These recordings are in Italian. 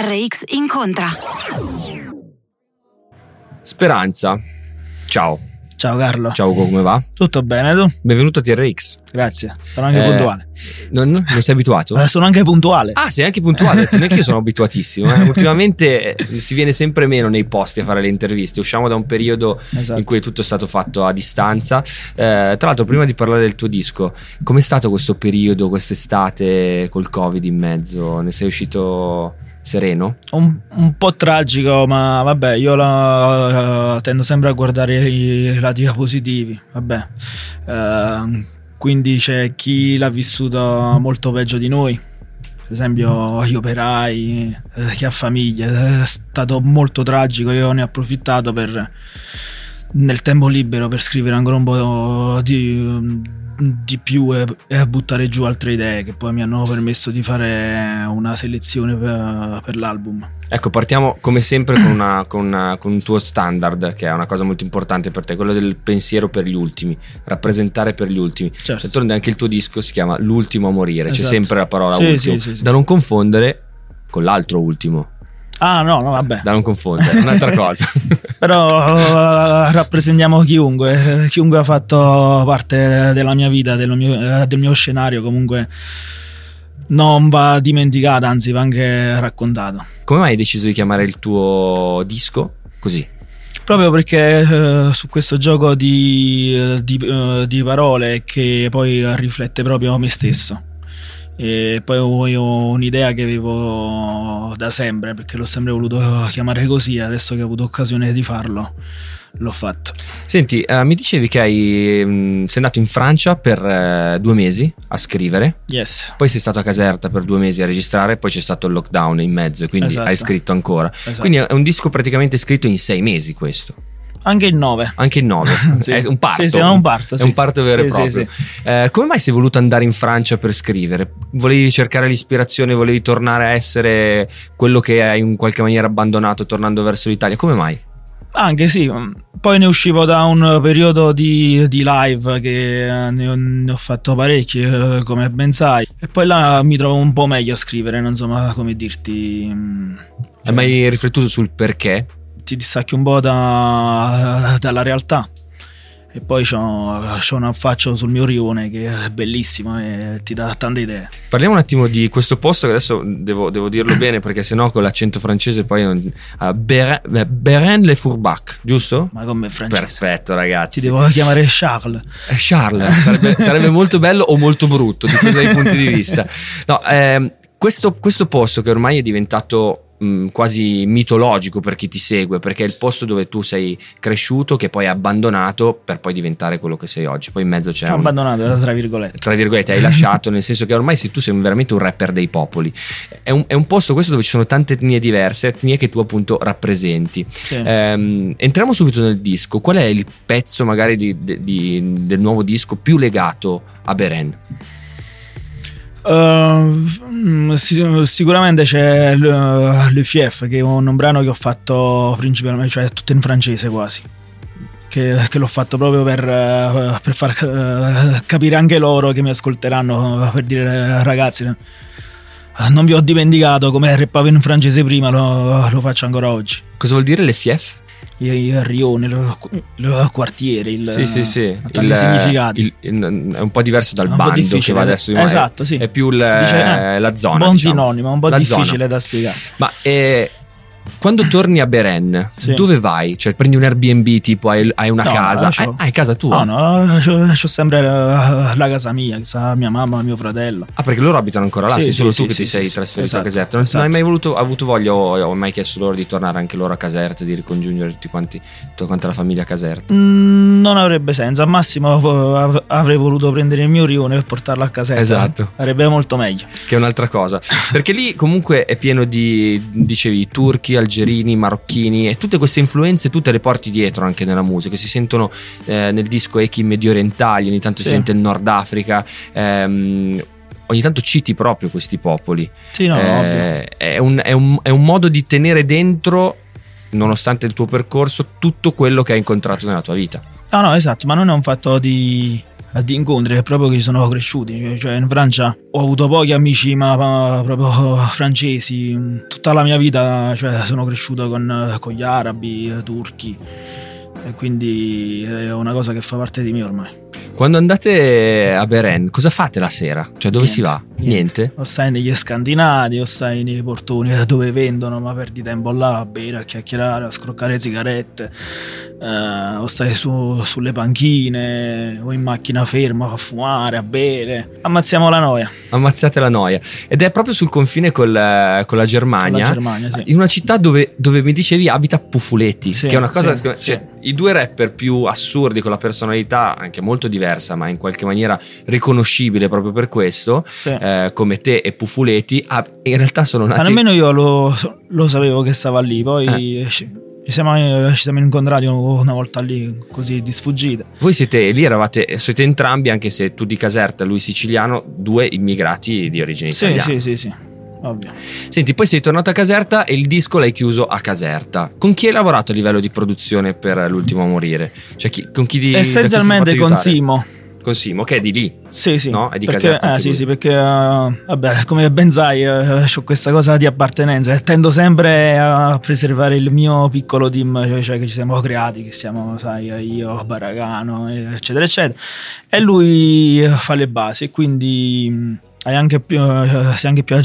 TRX incontra. Speranza. Ciao. Ciao Carlo. Ciao Ugo, come va? Tutto bene tu? Benvenuto a TRX. Grazie. Sono anche Eh, puntuale. Non, non sei abituato? Eh, sono anche puntuale. Ah, sei anche puntuale. Non è che io sono abituatissimo. eh. Ultimamente eh, si viene sempre meno nei posti a fare le interviste. Usciamo da un periodo Esatto. in cui tutto è stato fatto a distanza. Eh, tra l'altro, prima di parlare del tuo disco, com'è stato questo periodo, quest'estate col Covid in mezzo? Ne sei uscito sereno? Un, un po' tragico, ma vabbè, io la- tendo sempre a guardare i lati positivi. Vabbè. Eh, quindi c'è chi l'ha vissuto molto peggio di noi. Per esempio gli operai, eh, chi ha famiglia, è stato molto tragico. Io ne ho approfittato per nel tempo libero per scrivere ancora un po' di, di più e, e buttare giù altre idee che poi mi hanno permesso di fare una selezione per, per l'album. Ecco, partiamo come sempre con, una- con una- con un tuo standard, che è una cosa molto importante per te, quello del pensiero per gli ultimi, rappresentare per gli ultimi. Certo. D'altronde anche il tuo disco si chiama L'ultimo a morire, c'è Esatto. sempre la parola Sì, ultimo, sì, sì. da non confondere con l'altro ultimo, Ah no, no, vabbè. da non confondere, è un'altra cosa. Però eh, rappresentiamo chiunque, chiunque ha fatto parte della mia vita, del mio, eh, del mio scenario, comunque non va dimenticato, anzi va anche raccontato. Come mai hai deciso di chiamare il tuo disco così? Proprio perché eh, su questo gioco di, di, eh, di parole che poi riflette proprio me stesso. E poi ho un'idea che avevo da sempre, perché l'ho sempre voluto chiamare così, adesso che ho avuto occasione di farlo, l'ho fatto. Senti, eh, mi dicevi che hai, mh, sei andato in Francia per eh, due mesi a scrivere, Yes. poi sei stato a Caserta per due mesi a registrare, poi c'è stato il lockdown in mezzo quindi Esatto. hai scritto ancora. Esatto. Quindi è un disco praticamente scritto in sei mesi questo, Anche il 9. anche in nove. Sì. È un parto. Sì, sì, è un parto, È sì. un parto vero e proprio. Eh, come mai sei voluto andare in Francia per scrivere? Volevi cercare l'ispirazione, volevi tornare a essere quello che hai in qualche maniera abbandonato tornando verso l'Italia? Come mai? Anche sì, poi ne uscivo da un periodo di, di live che ne ho, ne ho fatto parecchi, come ben sai, e poi là mi trovo un po' meglio a scrivere, non so ma come dirti. mm, Hai mai riflettuto sul perché? Ti distacchi un po' da- dalla realtà. E poi c'ho, c'ho un affaccio sul mio rione che è bellissimo e ti dà tante idee. Parliamo un attimo di questo posto che adesso devo, devo dirlo bene perché sennò con l'accento francese poi non... Uh, Beren-le-Fourbac, giusto? Ma come francese. Perfetto ragazzi. Ti devo chiamare Charles. Eh, Charles, sarebbe, sarebbe molto bello o molto brutto, dipende dai punti di vista. No, ehm, questo, questo posto che ormai è diventato mh, quasi mitologico per chi ti segue, perché è il posto dove tu sei cresciuto, che poi hai abbandonato per poi diventare quello che sei oggi. Poi in mezzo c'è un, abbandonato, tra virgolette. tra virgolette, hai lasciato, nel senso che ormai sei, tu sei veramente un rapper dei popoli. È un, è un posto questo dove ci sono tante etnie diverse, etnie che tu appunto rappresenti. Sì. Ehm, entriamo subito nel disco. Qual è il pezzo magari di- di- di- del nuovo disco più legato a Beren? Uh, sicuramente c'è Le Fief, che è un, un, brano che ho fatto principalmente, cioè tutto in francese quasi. Che, che l'ho fatto proprio per, uh, per far uh, capire anche loro che mi ascolteranno, per dire ragazzi, non vi ho dimenticato come rappavo in francese prima, lo, lo faccio ancora oggi. Cosa vuol dire Le Fief? il rione, il quartiere, il, sì, sì, sì. il, significati. Il, il, è un po' diverso dal bando che va adesso. Esatto, sì. È più Dice, eh, la zona. Un buon diciamo. sinonimo, un po' la difficile zona. da spiegare. Ma eh, quando torni a Beren, sì. dove vai? Cioè, prendi un Airbnb, tipo hai, hai una no, casa? Hai, hai, casa tua? No, no, ho sempre la, la, casa mia, che sa mia mamma, mio fratello. Ah, perché loro abitano ancora là? Sì, sei solo sì, tu che ti sei trasferito esatto, a Caserta. Non, esatto. non hai mai voluto, avuto voglia o ho mai chiesto loro di tornare anche loro a Caserta, di ricongiungere tutti quanti, tutta quanta la famiglia a Caserta? Mm, non avrebbe senso. Al massimo avrei voluto prendere il mio rione e portarlo a Caserta. Esatto. Sarebbe molto meglio. Che è un'altra cosa. perché lì comunque è pieno di, dicevi, turchi, algerini, marocchini e tutte queste influenze tutte le porti dietro anche nella musica. Si sentono eh, nel disco echi medio orientali ogni tanto sì. si sente il Nord Africa ehm, ogni tanto citi proprio questi popoli. Sì, no, eh, è, un, è, un, è un modo di tenere dentro nonostante il tuo percorso tutto quello che hai incontrato nella tua vita. No no esatto ma non è un fatto di di incontri è proprio che sono cresciuti. Cioè, in Francia ho avuto pochi amici, ma, ma proprio francesi. Tutta la mia vita cioè, sono cresciuto con, con gli arabi, turchi. E quindi è una cosa che fa parte di me ormai. Quando andate a Beren, cosa fate la sera? Cioè, dove niente, si va? Niente. O stai negli scandinavi, o stai nei portoni dove vendono, ma perdi tempo là a bere, a chiacchierare, a scroccare sigarette, eh, o stai su, sulle panchine, o in macchina ferma a fumare, a bere. Ammazziamo la noia. Ammazzate la noia. Ed è proprio sul confine col, con la Germania, con la Germania sì. in una città dove, dove, mi dicevi abita Pufuletti, sì, che è una cosa. Sì, cioè, I due rapper più assurdi con la personalità anche molto diversa, ma in qualche maniera riconoscibile proprio per questo, eh, come te e Pufuletti, ah, in realtà sono nati. Ma nemmeno io lo, lo sapevo che stava lì, poi. Eh ci siamo, ci siamo, incontrati una volta lì così di sfuggita. Voi siete lì, eravate, siete entrambi, anche se tu di Caserta, lui siciliano, due immigrati di origine sì, italiana. Sì, sì, sì, ovvio. Senti, poi sei tornato a Caserta e il disco l'hai chiuso a Caserta. Con chi hai lavorato a livello di produzione per L'ultimo a morire? Cioè, chi, con chi di Essenzialmente con Simo con Simo, che è di lì. Sì, sì. No? È di perché, Caserta. Eh, sì, sì, perché uh, vabbè, come ben sai, uh, ho questa cosa di appartenenza. Tendo sempre a preservare il mio piccolo team, cioè, cioè che ci siamo creati, che siamo, sai, io, Baragano, eccetera, eccetera. E lui fa le basi, quindi mm, hai anche più, uh, sei anche più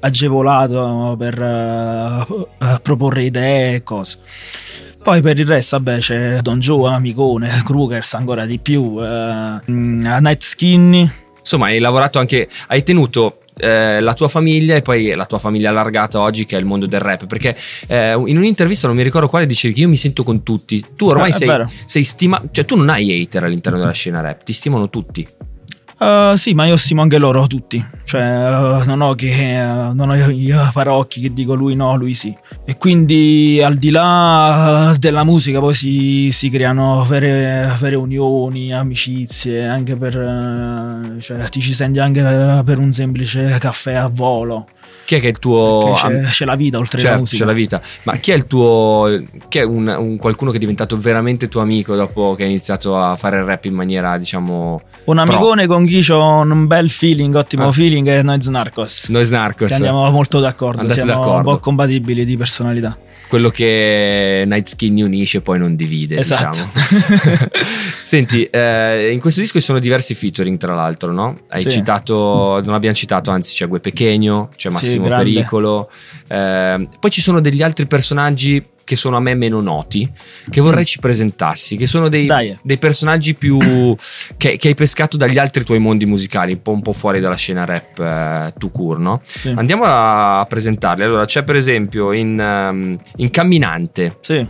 agevolato per proporre idee e cose. Poi per il resto, vabbè, c'è Don Joe, Amicone, Krugers ancora di più, eh, Night Skinny. Insomma, hai lavorato anche, hai tenuto eh, la tua famiglia e poi la tua famiglia allargata oggi che è il mondo del rap. Perché eh, in un'intervista non mi ricordo quale dicevi che io mi sento con tutti. Tu ormai eh, sei, sei stimato cioè tu non hai hater all'interno della scena rap ti stimano tutti Uh, sì, ma io stimo anche loro tutti. Cioè, uh, non ho che uh, non ho io parocchi che dico lui no, lui sì. E quindi al di là della musica poi si, si creano vere, vere, unioni, amicizie, anche per cioè, ti ci senti anche per un semplice caffè a volo. Chi è che è il tuo. C'è, c'è, la vita oltre certo, la musica. C'è la vita. Ma chi è il tuo. Chi è un, un, qualcuno che è diventato veramente tuo amico dopo che hai iniziato a fare il rap in maniera, diciamo. Un amicone pro. con chi ho un bel feeling, ottimo ah. feeling, è Noise Narcos. Noise Narcos. Che andiamo molto d'accordo. Andate siamo d'accordo. un po' compatibili di personalità quello che Night Skin unisce poi non divide. Esatto. Diciamo. Senti, eh, in questo disco ci sono diversi featuring, tra l'altro, no? Hai sì. citato, non abbiamo citato, anzi, c'è Gue Pechegno, c'è Massimo sì, Pericolo. Eh, poi ci sono degli altri personaggi che sono a me meno noti, che vorrei ci presentassi, che sono dei, dei personaggi più che, che, hai pescato dagli altri tuoi mondi musicali, un po', un po fuori dalla scena rap eh, tu cur, no? Sì. Andiamo a, presentarli. Allora, c'è per esempio in, um, in Camminante. Sì.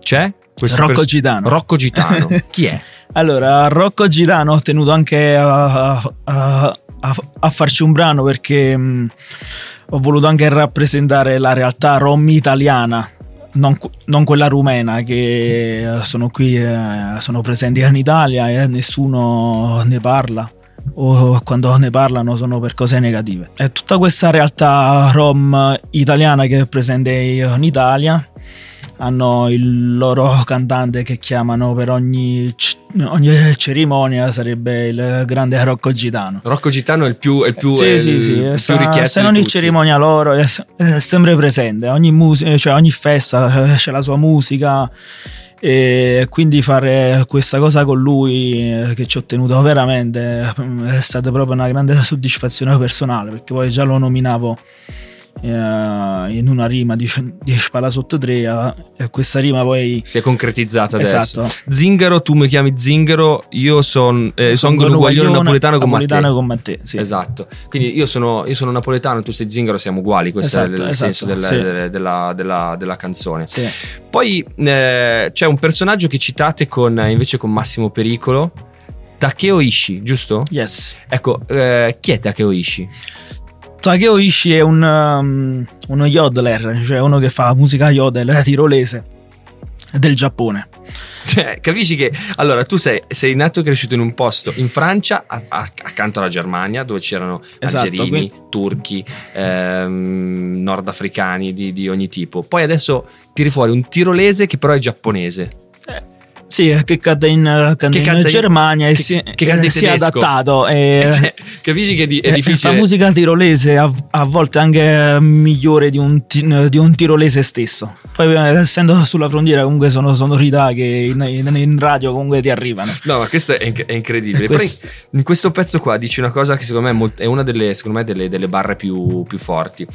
C'è? Rocco pers- Gitano. Rocco Gitano. Chi è? Allora, Rocco Gitano ho tenuto anche a, a, a, a farci un brano perché mh, ho voluto anche rappresentare la realtà rom italiana non, non, quella rumena che sono qui, eh, sono presenti in Italia e nessuno ne parla. o quando ne parlano sono per cose negative. È tutta questa realtà rom italiana che è presente in Italia hanno il loro cantante che chiamano per ogni, ogni cerimonia sarebbe il grande Rocco Gitano. Rocco Gitano è il più, è il più, sì, è il, sì, il sta, più richiesto se in ogni cerimonia loro è, è, sempre presente. Ogni, musica, cioè ogni festa c'è la sua musica e quindi fare questa cosa con lui eh, che ci ho tenuto veramente è stata proprio una grande soddisfazione personale perché poi già lo nominavo eh, in una rima di, di Spala sotto tre e questa rima poi si è concretizzata esatto. adesso Zingaro tu mi chiami Zingaro io son, eh, sono un guaglione napoletano, napoletano con me te sì. esatto quindi io sono, io sono, napoletano tu sei Zingaro siamo uguali questo esatto, è il, esatto, senso del, sì. della, della, della, della, canzone sì. poi eh, c'è un personaggio che citate con, invece con Massimo Pericolo Takeo Ishi giusto? yes ecco eh, chi è Takeo Ishi? Takeo Ishii è un, um, uno yodeler, cioè uno che fa musica yodel tirolese del Giappone. Cioè, capisci che allora tu sei, sei, nato e cresciuto in un posto in Francia, a, a, accanto alla Germania, dove c'erano esatto, algerini, quindi... turchi, ehm, nordafricani di, di ogni tipo. Poi adesso tiri fuori un tirolese che però è giapponese. Sì, che cade in, cade che in Germania in, e si, che si è adattato. E, cioè, capisci che è difficile. La musica tirolese a, a volte anche migliore di un, di un, tirolese stesso. Poi, essendo sulla frontiera, comunque sono sonorità che in, in, radio comunque ti arrivano. No, ma questo è, è incredibile. Questo... in questo pezzo qua dici una cosa che secondo me è, una delle, me, delle, delle barre più, più forti.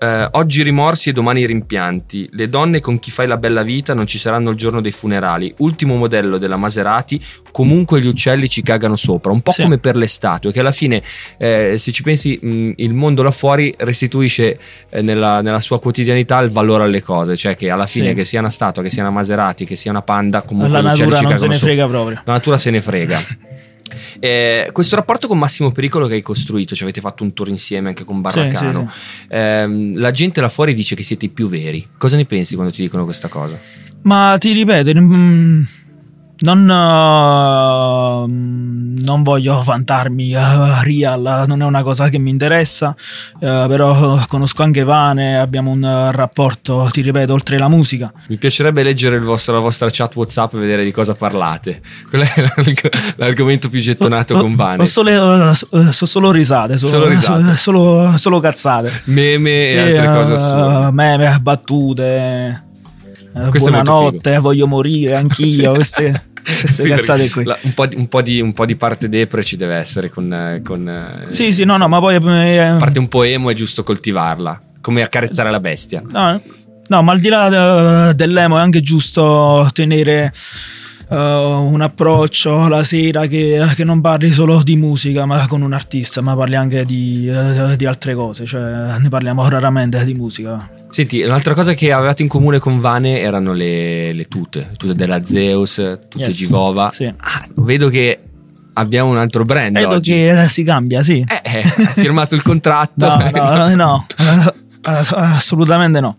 Eh, oggi rimorsi e domani rimpianti. Le donne con chi fai la bella vita non ci saranno il giorno dei funerali. Ultimo ultimo modello della Maserati, comunque gli uccelli ci cagano sopra, un po' sì. come per le statue, che alla fine, eh, se ci pensi, mh, il mondo là fuori restituisce eh, nella, nella, sua quotidianità il valore alle cose, cioè che alla fine, sì. che sia una statua, che sia una Maserati, che sia una panda, comunque la gli uccelli ci cagano sopra. La natura non se ne frega proprio. La natura se ne frega. Eh, questo rapporto con Massimo Pericolo che hai costruito, cioè avete fatto un tour insieme anche con Barracano, sì, sì, sì. Eh, la gente là fuori dice che siete i più veri. Cosa ne pensi quando ti dicono questa cosa? Ma ti ripeto, non, uh, non, voglio vantarmi uh, real, non è una cosa che mi interessa, uh, però conosco anche Vane, abbiamo un rapporto, ti ripeto, oltre la musica. Mi piacerebbe leggere vostro, la vostra chat WhatsApp e vedere di cosa parlate. Quello è l'argomento più gettonato con Vane. Solo, so solo risate, solo, solo, risate. Solo, solo, cazzate. Meme sì, e altre cose assurde. Meme, battute. Questo buonanotte, voglio morire anch'io. Queste, queste sì, cazzate qui. La, un, po di, un, po di, un, po di, parte depre ci deve essere con. con sì, sì, no, no, ma poi. Eh, parte un poemo è giusto coltivarla, come accarezzare la bestia. No, no ma al di là dell'emo è anche giusto tenere uh, un approccio la sera che, che, non parli solo di musica ma con un artista, ma parli anche di, uh, di altre cose, cioè ne parliamo raramente di musica. Senti, un'altra cosa che avevate in comune con Vane erano le, le tute, tute della Zeus, tute yes, Givova. Sì. Ah, vedo che abbiamo un altro brand Vedo oggi. che si cambia, sì. Eh, eh, ha firmato il contratto. no, no, no, assolutamente no.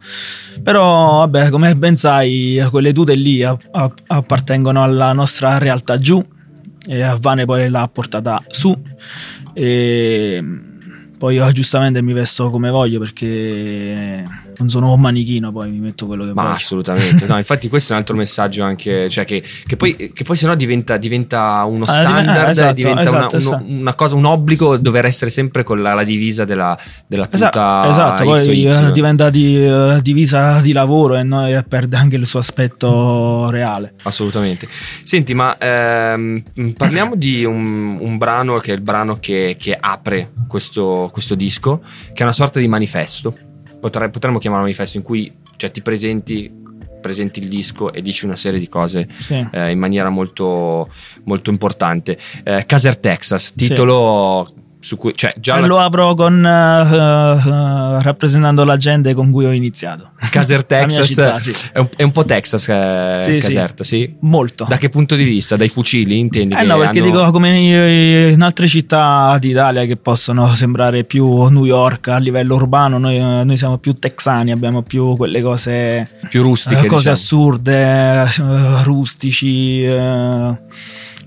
Però, vabbè, come ben sai, quelle tute lì appartengono alla nostra realtà giù e a Vane poi l'ha portata su. E poi io giustamente mi vesto come voglio perché non sono un manichino, poi mi metto quello che Ma voglio. assolutamente, no, infatti questo è un altro messaggio anche, cioè che, che poi, che poi sennò diventa, diventa uno ah, standard, eh, esatto, diventa esatto, una, esatto. una, cosa, un obbligo dover essere sempre con la, la divisa della, della tuta Esatto, poi uh, diventa di, uh, divisa di lavoro e, no, e, perde anche il suo aspetto reale. Assolutamente. Senti, ma ehm, parliamo di un, un, brano che è il brano che, che apre questo, questo disco, che è una sorta di manifesto potre, potremmo chiamarlo manifesto in cui cioè, ti presenti presenti il disco e dici una serie di cose sì. eh, in maniera molto, molto importante. Eh, Caser Texas, titolo sì su cui cioè già la... lo apro con uh, uh, rappresentando la gente con cui ho iniziato Caser Texas città, sì. è, un, è, un, po' Texas eh, sì, Caserta sì. sì. molto da che punto di vista dai fucili intendi eh no perché hanno... dico come in altre città d'Italia che possono sembrare più New York a livello urbano noi, noi siamo più texani abbiamo più quelle cose più rustiche cose diciamo. assurde rustici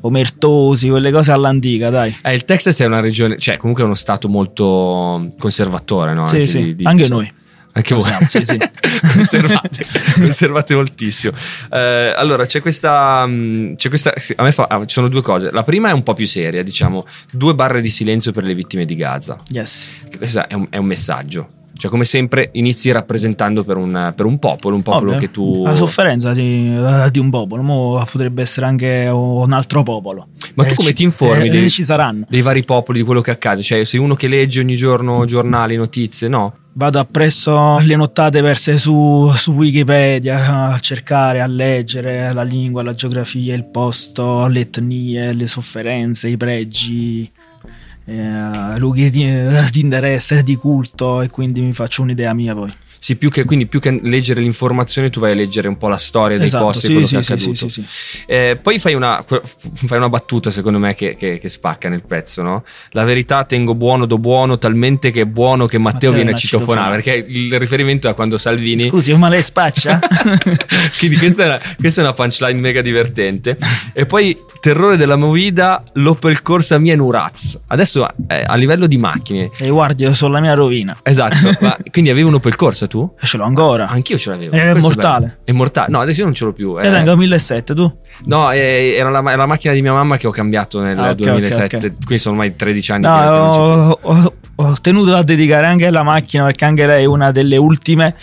omertosi, quelle cose all'antica, dai. Eh, il Texas è una regione, cioè comunque è uno stato molto conservatore, no? Sì, Anche sì, di- di- anche noi. Anche voi siamo, sì, sì. conservate, conservate moltissimo. Eh, allora, c'è questa. mh, C'è questa a me fa, ah, ci sono due cose. La prima è un po' più seria, diciamo, due barre di silenzio per le vittime di Gaza. Yes. Questo è un, è un messaggio. Cioè, come sempre, inizi rappresentando per un, per un popolo, un popolo Ovvio. che tu. La sofferenza di, eh, di un popolo, mo potrebbe essere anche un altro popolo. Ma tu Eh, come ci- ti informi eh, dei- ci saranno. dei vari popoli, di quello che accade? Cioè, sei uno che legge ogni giorno giornali, notizie, no? Vado appresso le nottate perse su, su Wikipedia a cercare, a leggere la lingua, la geografia, il posto, le etnie, le sofferenze, i pregi, eh, luoghi di, di interesse, di culto e quindi mi faccio un'idea mia poi. Sì, più che, quindi più che leggere l'informazione, tu vai a leggere un po' la storia dei Esatto, posti e sì, quello sì, che è accaduto. sì. Eh, poi fai una, fai una battuta, secondo me, che, che- che spacca nel pezzo, no? La verità tengo buono do buono, talmente che è buono che Matteo, Matteo viene a citofonare. Perché il riferimento è a quando Salvini. Scusi, ma lei spaccia? Quindi questa è, una, questa è una punchline mega divertente. E poi terrore della movida, l'Opel Corsa mia Nuraz. Adesso eh, a livello di macchine. e guardi, sono la mia rovina. Esatto, ma quindi avevi un Opel Corsa tu? E ce l'ho ancora. Anch'io ce l'avevo. È Questo mortale. bello. È mortale. No, adesso io non ce l'ho più. Io eh. tengo 1007, tu? No, eh, era la, era la macchina di mia mamma che ho cambiato nel Ah, ok, 2007. ok, ok. Quindi sono ormai 13 anni No, ho, ho- ho tenuto a dedicare anche la macchina perché anche lei è una delle ultime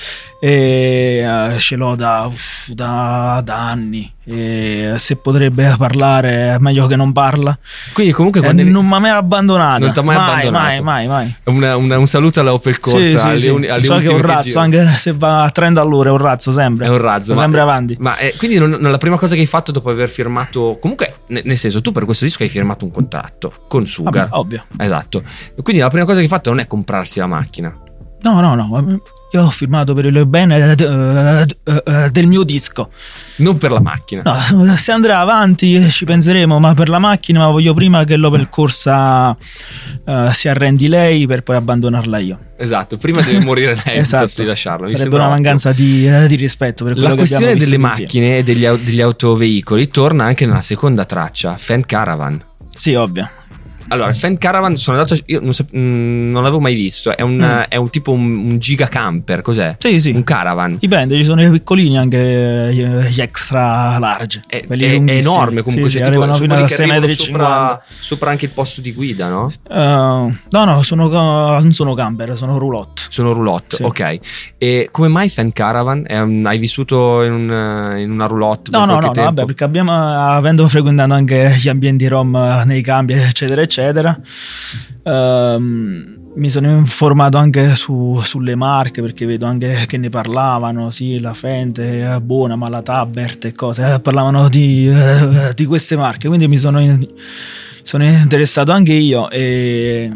e eh, ce l'ho da, uff, da- da anni e se potrebbe parlare è meglio che non parla Quindi comunque Eh, quando eri- non mi ha mai abbandonata Non t'ha mai abbandonato. mai mai mai una- una- un saluto alla Opel Corsa Sì, sì, alle, sì. alle so che è un razzo anche se va a 30 all'ora è un razzo sempre È un razzo. Ma- sempre avanti Ma eh, quindi non, non- la prima cosa che hai fatto dopo aver firmato. Comunque, ne- nel senso, tu per questo disco hai firmato un contratto con Sugar. Vabbè, ovvio Esatto. Quindi la prima cosa che hai fatto non è comprarsi la macchina. no no no io ho firmato per il bene eh, eh, eh, del mio disco Non per la macchina. No, se andrà avanti ci penseremo, ma per la macchina ma voglio prima che l'Opel Corsa eh, si arrendi lei per poi abbandonarla io. Esatto, prima deve morire lei esatto. di lasciarla. Mi Sarebbe una mancanza di, di rispetto per quello La questione delle macchine e degli, degli autoveicoli torna anche nella seconda traccia, Fan Caravan. Sì, ovvio. Allora, il Fan Caravan sono andato. Io non, sap- mm, non l'avevo mai visto. È un, Mm. è un tipo un, un giga camper. Cos'è? Sì, sì. Un caravan. Dipende, ci sono i piccolini anche eh, gli extra large. È, è- è enorme comunque. Sì, cioè, sì, tipo, fino a che 6 arrivano metri sopra, 50. sopra anche il posto di guida, no? Eh, no, no, sono, ca- non sono camper, sono roulotte. Sono roulotte, Sì. ok. E come mai Fan Caravan? Un- hai vissuto in, un- in una roulotte? No, no, no, no, vabbè, perché abbiamo, avendo frequentato anche gli ambienti rom nei campi, eccetera, eccetera, ehm, mi sono informato anche su- sulle marche perché vedo anche che ne parlavano, sì, la Fente è buona, ma la Tabert e cose, eh, parlavano di, eh, di queste marche, quindi mi sono, sono interessato anche io e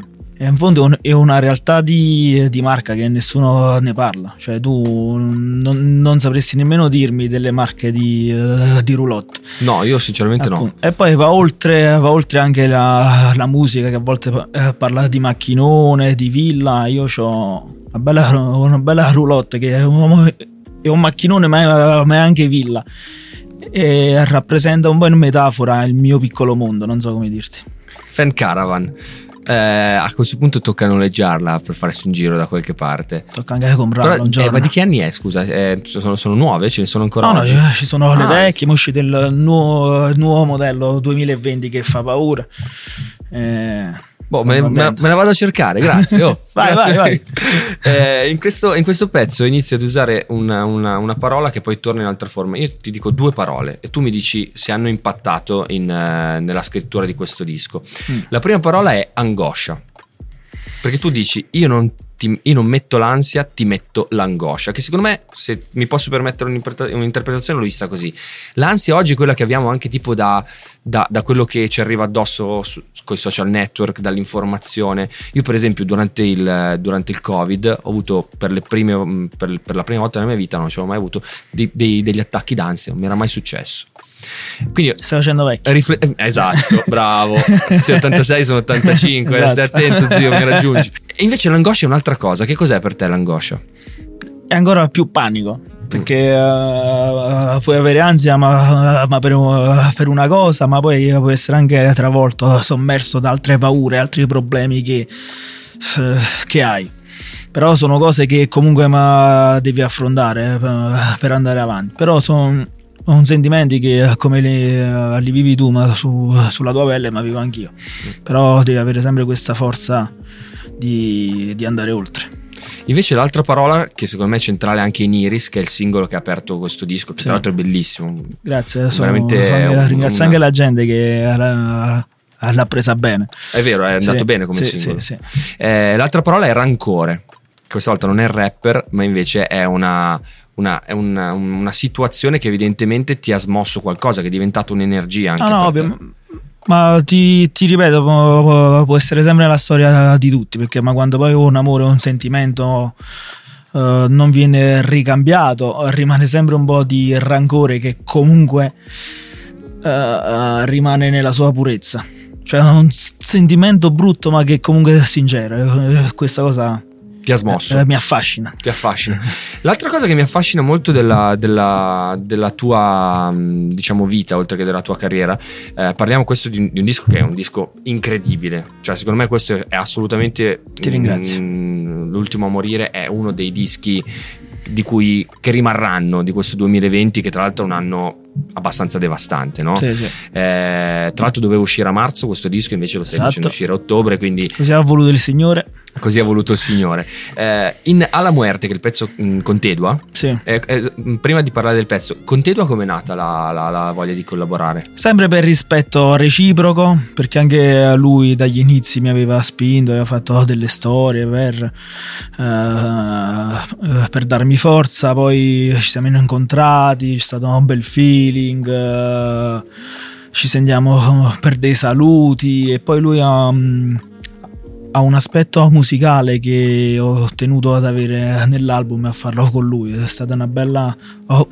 in fondo è un- è una realtà di, di marca che nessuno ne parla, cioè tu non, non sapresti nemmeno dirmi delle marche di, eh, di roulotte. No, io sinceramente no. Appunto. E poi va oltre, va oltre anche la, la musica che a volte eh, parla di macchinone, di villa. Io ho una bella, una bella roulotte che è un, è un macchinone ma, ma è anche villa. E rappresenta un po' in metafora il mio piccolo mondo, non so come dirti. Fan Caravan. Eh, a questo punto tocca noleggiarla per farsi un giro da qualche parte. Tocca anche comprarlo Però, un eh, giorno. ma di che anni è, scusa? Eh, sono, sono nuove? Ce ne sono ancora No, no, ci- sono le Ah. vecchie, mo è uscito il nuovo, nuovo modello 2020 che fa paura. Eh, Boh, me, me- me la vado a cercare, grazie. oh. Vai, Grazie. vai, Eh, in, questo, in questo pezzo inizio ad usare una, una- una parola che poi torna in altra forma. Io ti dico due parole e tu mi dici se hanno impattato in, eh, nella scrittura di questo disco. Mm. La prima parola è angoscia. Perché tu dici io non, ti- io non metto l'ansia, ti metto l'angoscia. Che secondo me, se mi posso permettere un'interpreta- un'interpretazione, l'ho vista così. L'ansia oggi è quella che abbiamo anche tipo da, da- da quello che ci arriva addosso con i social network, dall'informazione. Io, per esempio, durante il, durante il Covid ho avuto per, le prime, per, per la prima volta nella mia vita, non ci avevo mai avuto dei- dei- degli attacchi d'ansia, non mi era mai successo. Quindi Stai facendo vecchio. Rifle- eh, esatto, bravo. Se 86 sono 85, eh, stai Esatto. attento, zio, mi raggiungi. E invece l'angoscia è un'altra cosa. Che cos'è per te l'angoscia? è ancora più panico perché uh, puoi avere ansia ma, ma per, per, una cosa ma poi puoi essere anche travolto sommerso da altre paure altri problemi che, uh, che hai. Però sono cose che comunque devi affrontare uh, per andare avanti. Però sono sono sentimenti che come li, li vivi tu ma su, sulla tua pelle ma vivo anch'io. Però devi avere sempre questa forza di, di andare oltre Invece l'altra parola che secondo me è centrale anche in Iris, che è il singolo che ha aperto questo disco, che sì. tra l'altro è bellissimo. Grazie, sono, veramente sono, ringrazio una... anche la gente che l'ha, l'ha, presa bene. È vero, è andato sì, bene come sì, singolo. Eh, l'altra parola è rancore. Questa volta non è rapper, ma invece è una, una, è una, una, situazione che evidentemente ti ha smosso qualcosa, che è diventata un'energia anche. No, no, ovvio, ma ti, ti ripeto, può, può, essere sempre la storia di tutti, perché ma quando poi un amore o un sentimento uh, non viene ricambiato, rimane sempre un po' di rancore che comunque uh, uh, rimane nella sua purezza. Cioè un sentimento brutto ma che comunque è sincero. Questa cosa ti ha smosso. Eh, mi affascina. Ti affascina. L'altra cosa che mi affascina molto della, della, della tua diciamo, vita, oltre che della tua carriera, eh, parliamo questo di un, di un, disco che è un disco incredibile. Cioè, secondo me questo è assolutamente... Ti ringrazio. Mh, L'ultimo a morire è uno dei dischi di cui, che rimarranno di questo 2020, che tra l'altro è un anno abbastanza devastante, no? Sì, sì. Eh, tra l'altro doveva uscire a marzo questo disco, invece lo stai esatto. facendo uscire a ottobre, quindi... Così ha voluto il Signore. Così ha voluto il Signore. Eh, in Alla Muerte, che è il pezzo mh, mm, con Tedua, sì. eh, eh, prima di parlare del pezzo, con Tedua com'è nata la, la, la, voglia di collaborare? Sempre per rispetto reciproco, perché anche lui dagli inizi mi aveva spinto, aveva fatto delle storie per, uh, per darmi forza, poi ci siamo incontrati, c'è stato un bel feeling. Uh, ci sentiamo per dei saluti e poi lui ha... Um, ha un aspetto musicale che ho tenuto ad avere nell'album e a farlo con lui. È stata una bella. Ho,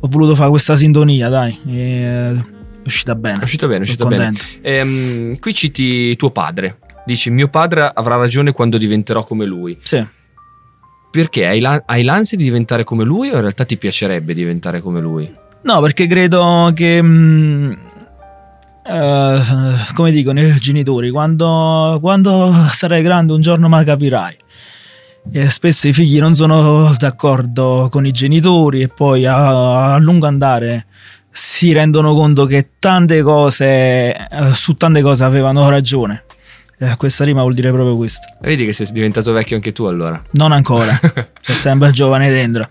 ho voluto fare questa sintonia, dai. E è uscita bene. È uscita bene, è uscita bene. Ehm, qui citi tuo padre. Dici: Mio padre avrà ragione quando diventerò come lui. Sì. Perché hai, la, hai l'ansia di diventare come lui o in realtà ti piacerebbe diventare come lui? No, perché credo che. Mh, Uh, come dicono i genitori, quando, quando sarai grande un giorno ma capirai. E spesso i figli non sono d'accordo con i genitori e poi a, a lungo andare si rendono conto che tante cose, uh, su tante cose avevano ragione. Eh, questa rima vuol dire proprio questo. Vedi che sei diventato vecchio anche tu allora. Non ancora, sono sempre giovane dentro.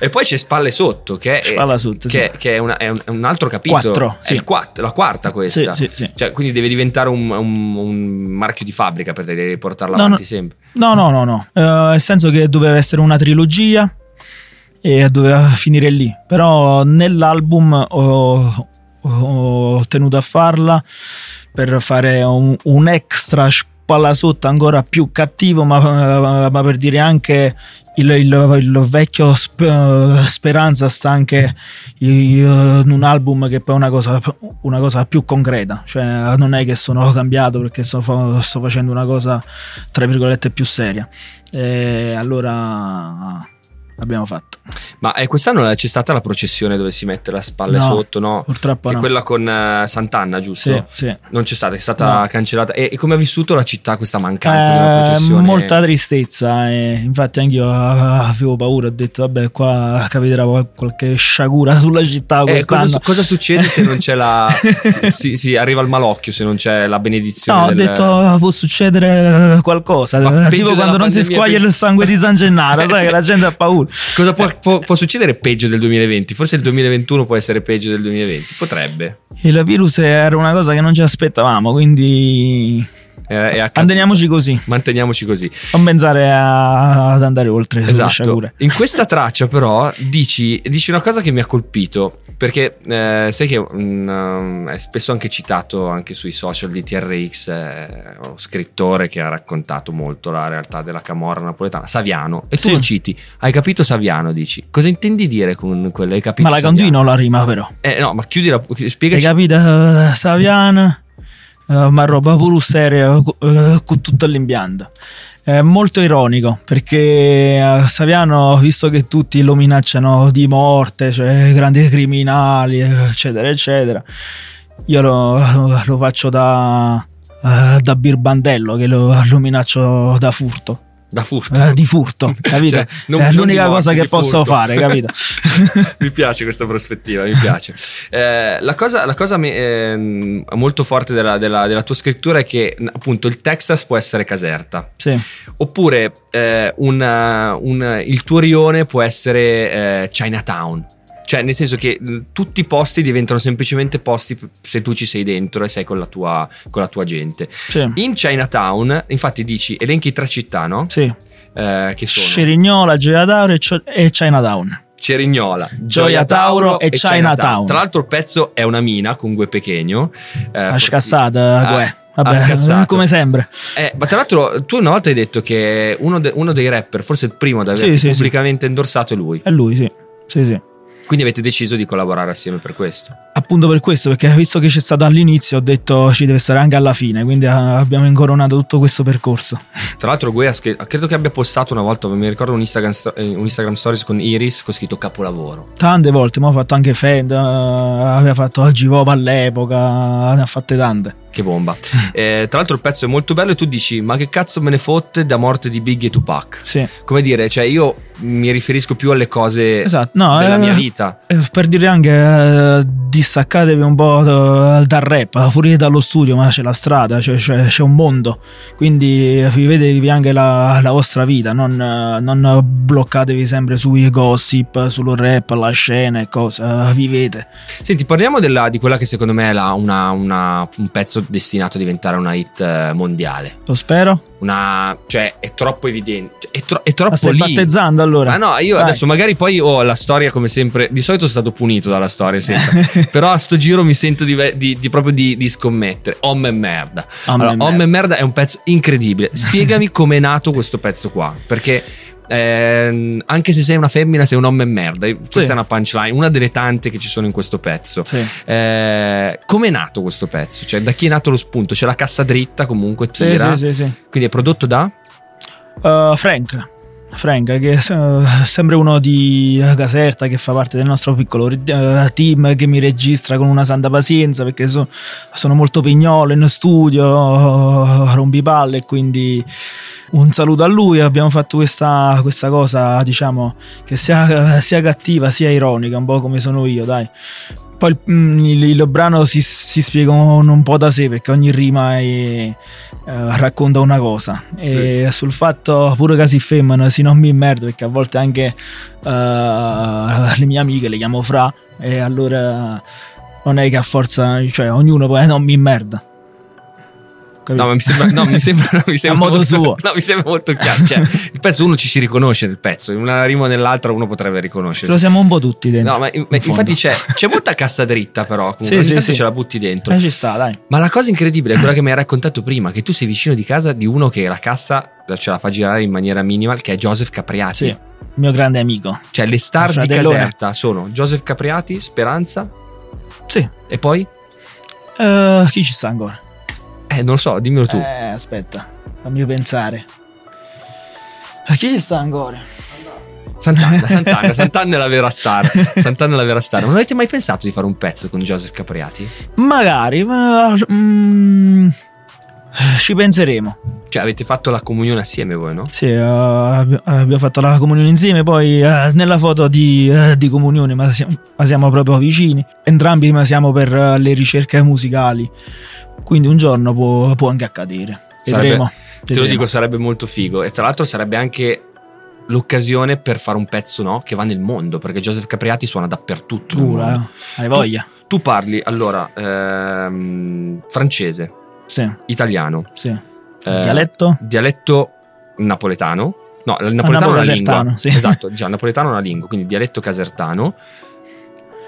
e poi c'è Spalle Sotto, che è, sotto, che, sì. che è, una, è, un, è, un, altro capitolo. Quattro, sì. È quatt- la quarta questa. Sì, sì, cioè, quindi deve diventare un, un, marchio di fabbrica per te, portarla no, avanti no, sempre. No, no, no, no. Uh, nel senso che doveva essere una trilogia e doveva finire lì. Però nell'album ho, ho tenuto a farla per fare un, un extra sotto ancora più cattivo, ma, ma per dire anche il, il, il vecchio sp- Speranza sta anche in un album che poi è una cosa, una cosa, più concreta, cioè non è che sono cambiato perché sto, sto facendo una cosa tra virgolette più seria. E allora l'abbiamo fatto. Ma eh, quest'anno c'è stata la processione dove si mette la spalla no, sotto, no? Purtroppo che no. quella con uh, Sant'Anna, giusto? Sì, sì. Non c'è stata, è stata no. cancellata. E, e, come ha vissuto la città questa mancanza eh, una processione? Molta tristezza. E infatti anch'io avevo paura, ho detto vabbè qua capiterà qualche sciagura sulla città eh, cosa, cosa, succede se non c'è la... si, si, arriva al malocchio se non c'è la benedizione? No, del... ho detto può succedere qualcosa. Ma tipo quando non si squaglia il sangue di San Gennaro, sai che la gente ha paura. Cosa può, può, può succedere peggio del 2020? Forse il 2021 può essere peggio del 2020. Potrebbe. Il virus era una cosa che non ci aspettavamo, quindi eh, Manteniamoci così. Manteniamoci così. Non pensare a, ad andare oltre. Esatto. In questa traccia, però, dici, dici, una cosa che mi ha colpito. Perché eh, sai che um, è spesso anche citato anche sui social di TRX, eh, uno scrittore che ha raccontato molto la realtà della camorra napoletana, Saviano. E tu Sì. lo citi. Hai capito Saviano, dici. Cosa intendi dire con quello? Hai capito Ma la Saviano? continuo la rima, però. Eh, no, ma chiudi la. Hai Spiegaci. capito, eh, Saviano? Eh, ma roba pure seria eh, con tutto l'impianto. È molto ironico perché eh, Saviano, visto che tutti lo minacciano di morte, cioè grandi criminali, eccetera, eccetera, io lo, lo faccio da, eh, da birbandello che lo, lo minaccio da furto. Da furto. Eh, di furto, capito? Cioè, non- è non l'unica cosa che posso furto. fare, capito? mi piace questa prospettiva, mi piace. Eh, la cosa, la cosa mi- ehm, molto forte della, della- della tua scrittura è che appunto il Texas può essere Caserta. sì, Oppure eh, un- un- il tuo rione può essere eh, Chinatown. Cioè, nel senso che tutti i posti diventano semplicemente posti se tu ci sei dentro e sei con la tua, con la tua gente. sì, In Chinatown, infatti, dici elenchi tre città, no? sì. Eh, che sono Cerignola, Gioia Tauro e, Chinatown. Cerignola, Gioia Tauro e Chinatown. Tra l'altro, il pezzo è una mina con Gue Pechegno. eh, Ha scassata, Ah, guè. ha Vabbè, come sempre. Eh, ma tra l'altro, tu una volta hai detto che uno, de- uno dei rapper, forse il primo ad averti Sì, sì, sì. pubblicamente indorsato è lui. È lui, sì. Sì, sì. Quindi avete deciso di collaborare assieme per questo. Appunto per questo, perché visto che c'è stato all'inizio, ho detto ci deve stare anche alla fine, quindi ah, abbiamo incoronato tutto questo percorso. Tra l'altro, Gue ha scr- credo che abbia postato una volta, mi ricordo un Instagram, eh, un Instagram Stories con Iris con scritto capolavoro. Tante volte, ma ho fatto anche Fed, eh, aveva fatto oggi Pop all'epoca, ne ha fatte tante. Che bomba. Eh, tra l'altro, il pezzo è molto bello e tu dici: Ma che cazzo me ne fotte da morte di Biggie e Tupac? Sì, Come dire, cioè, io mi riferisco più alle cose esatto. No, della eh, mia vita. eh, Per dire anche eh, distaccatevi un po' da- dal rap, fuori dallo studio, ma c'è la strada, c'è, c'è- c'è un mondo. Quindi eh, vivetevi anche la, la vostra vita, non, eh, non bloccatevi sempre sui gossip, sullo rap, la scena e cose. eh, Vivete. Senti, parliamo della- di quella che secondo me è la- una- una- un pezzo destinato a diventare una hit eh, mondiale. Lo spero. Una, cioè, è troppo evidente. È, tro- è La troppo stai lì. battezzando allora? Ma no, io Vai. adesso magari poi ho la storia come sempre. Di solito sono stato punito dalla storia sempre. però a sto giro mi sento di, di- di- proprio di, di scommettere. Om e merda. Om e allora, merda. e merda è un pezzo incredibile. Spiegami com'è nato questo pezzo qua. Perché. Ehm, anche se sei una femmina, sei un uomo e merda. Questa Sì. è una punchline, una delle tante che ci sono in questo pezzo. Sì. Eh, com'è nato questo pezzo? Cioè, da chi è nato lo spunto? C'è la cassa dritta, comunque Sì, tira. sì, sì, sì. Quindi è prodotto da. Uh, Frank. Frank, che è sempre uno di Caserta che fa parte del nostro piccolo uh, team che mi registra con una santa pazienza perché so- sono molto pignolo in studio, uh, rompipalle quindi un saluto a lui. Abbiamo fatto questa, questa cosa, diciamo, che sia, sia cattiva sia ironica, un po' come sono io, dai. Poi il, mm, il- il brano si, si spiega un, un po' da sé perché ogni rima è, eh, racconta una cosa. E sul fatto pure che si femmina, si non mi merda perché a volte anche eh, le mie amiche le chiamo fra e allora non è che a forza, cioè ognuno poi non mi merda. Capito? No, ma mi sembra, no, mi sembra, no, mi sembra modo molto, suo. No, mi sembra molto chiaro. Cioè, il pezzo uno ci si riconosce nel pezzo, in una rima o nell'altra uno potrebbe riconoscersi. Lo siamo un po' tutti dentro. No, ma, in ma infatti c'è, c'è molta cassa dritta, però. Comunque, Sì, sì, sì. ce la butti dentro. Eh, ci sta, dai. Ma la cosa incredibile è quella che mi hai raccontato prima: che tu sei vicino di casa di uno che la cassa ce la fa girare in maniera minimal, che è Joseph Capriati. Sì, mio grande amico. Cioè, le star di. Caserta sono Joseph Capriati, Speranza Sì. e poi? Eh, chi ci sta ancora? Eh, non lo so, dimmelo tu. Eh, aspetta, fammi pensare. A chi ci sta ancora? Sant'Anna, Sant'Anna, Sant'Anna è la vera star. Sant'Anna è la vera star. Non avete mai pensato di fare un pezzo con Joseph Capriati? Magari, ma mm, ci penseremo. Cioè, avete fatto la comunione assieme voi, no? Sì, abbi- abbiamo fatto la comunione insieme, poi eh, nella foto di, eh, di comunione, ma siamo, ma siamo proprio vicini. Entrambi ma siamo per le ricerche musicali, quindi un giorno può, può anche accadere. Sarebbe- Vedremo. Te lo dico, sarebbe molto figo. E tra l'altro sarebbe anche l'occasione per fare un pezzo, no? Che va nel mondo, perché Joseph Capriati suona dappertutto. Uh, mondo. hai voglia? Tu parli allora ehm, francese, Sì, italiano, sì. eh, Dialetto? dialetto napoletano. No, il napoletano è una lingua. sì. Esatto, già, il napoletano è una lingua, quindi dialetto casertano.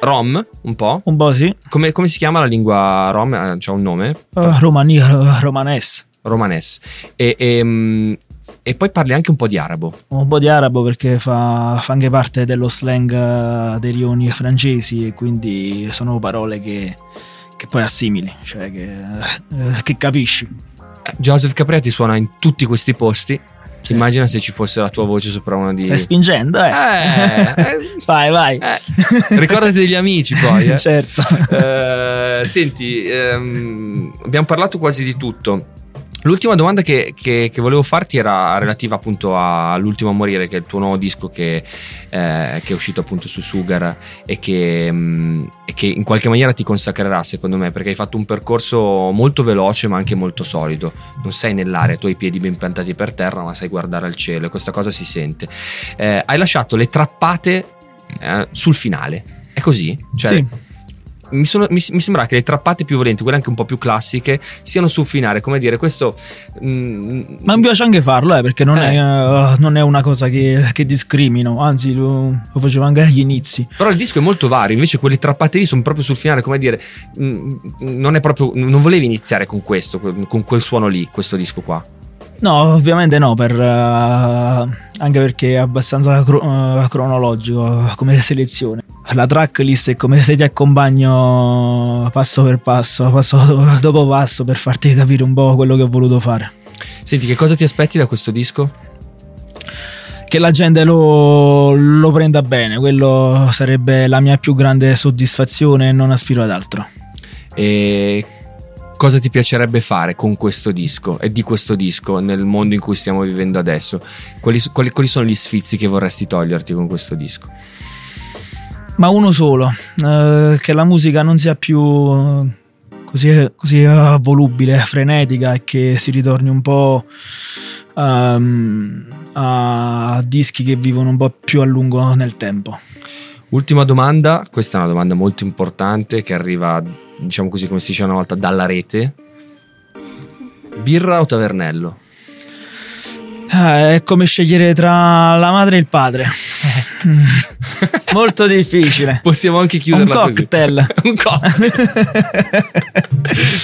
Rom, un po'. Un po' sì. Come, come si chiama la lingua rom? Eh, C'ha un nome? Uh, romani, uh, romanes. Romanes. E, e, mm, e poi parli anche un po' di arabo. Un po' di arabo perché fa, fa anche parte dello slang dei rioni francesi e quindi sono parole che, che poi assimili, cioè che, eh, che capisci. Joseph Capretti suona in tutti questi posti. Sì. Immagina se ci fosse la tua voce sopra una di. Stai spingendo, eh. eh, eh vai, vai. Eh. Ricordati degli amici, poi. Eh. certo. Eh, senti, ehm, abbiamo parlato quasi di tutto. L'ultima domanda che, che, che, volevo farti era relativa appunto all'ultimo a morire, che è il tuo nuovo disco che, eh, che è uscito appunto su Sugar e che, mh, mm, e che, in qualche maniera ti consacrerà secondo me perché hai fatto un percorso molto veloce ma anche molto solido. Non sei nell'aria, tu hai i piedi ben piantati per terra ma sai guardare al cielo e questa cosa si sente. Eh, hai lasciato le trappate eh, sul finale, è così? Cioè, sì mi, sono, mi, mi, sembra che le trappate più volenti, quelle anche un po' più classiche, siano sul finale, come dire, questo... Mm, Ma mi piace anche farlo, eh, perché non, eh. È, uh, non, è, una cosa che, che discrimino, anzi lo, lo, facevo anche agli inizi. Però il disco è molto vario, invece quelle trappate lì sono proprio sul finale, come dire, mm, non è proprio... non volevi iniziare con questo, con quel suono lì, questo disco qua. No, ovviamente no, per, uh, anche perché è abbastanza cro- uh, cronologico come selezione. La tracklist è come se ti accompagno passo per passo, passo dopo passo per farti capire un po' quello che ho voluto fare. Senti, che cosa ti aspetti da questo disco? Che la gente lo, lo prenda bene, quello sarebbe la mia più grande soddisfazione e non aspiro ad altro. E cosa ti piacerebbe fare con questo disco e di questo disco nel mondo in cui stiamo vivendo adesso? Quali, quali, quali sono gli sfizi che vorresti toglierti con questo disco? Ma uno solo, eh, che la musica non sia più eh, così, così volubile, frenetica e che si ritorni un po' um, a dischi che vivono un po' più a lungo nel tempo. Ultima domanda, questa è una domanda molto importante che arriva diciamo così come si dice una volta, dalla rete. Birra o tavernello? Ah, è come scegliere tra la madre e il padre. Molto difficile. Possiamo anche chiuderla Un cocktail. Un cocktail.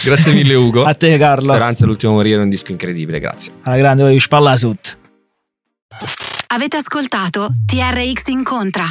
grazie mille Ugo. A te Carlo. Speranza l'ultimo morire è un disco incredibile, grazie. Alla grande, voglio spalla sotto. Avete ascoltato TRX Incontra.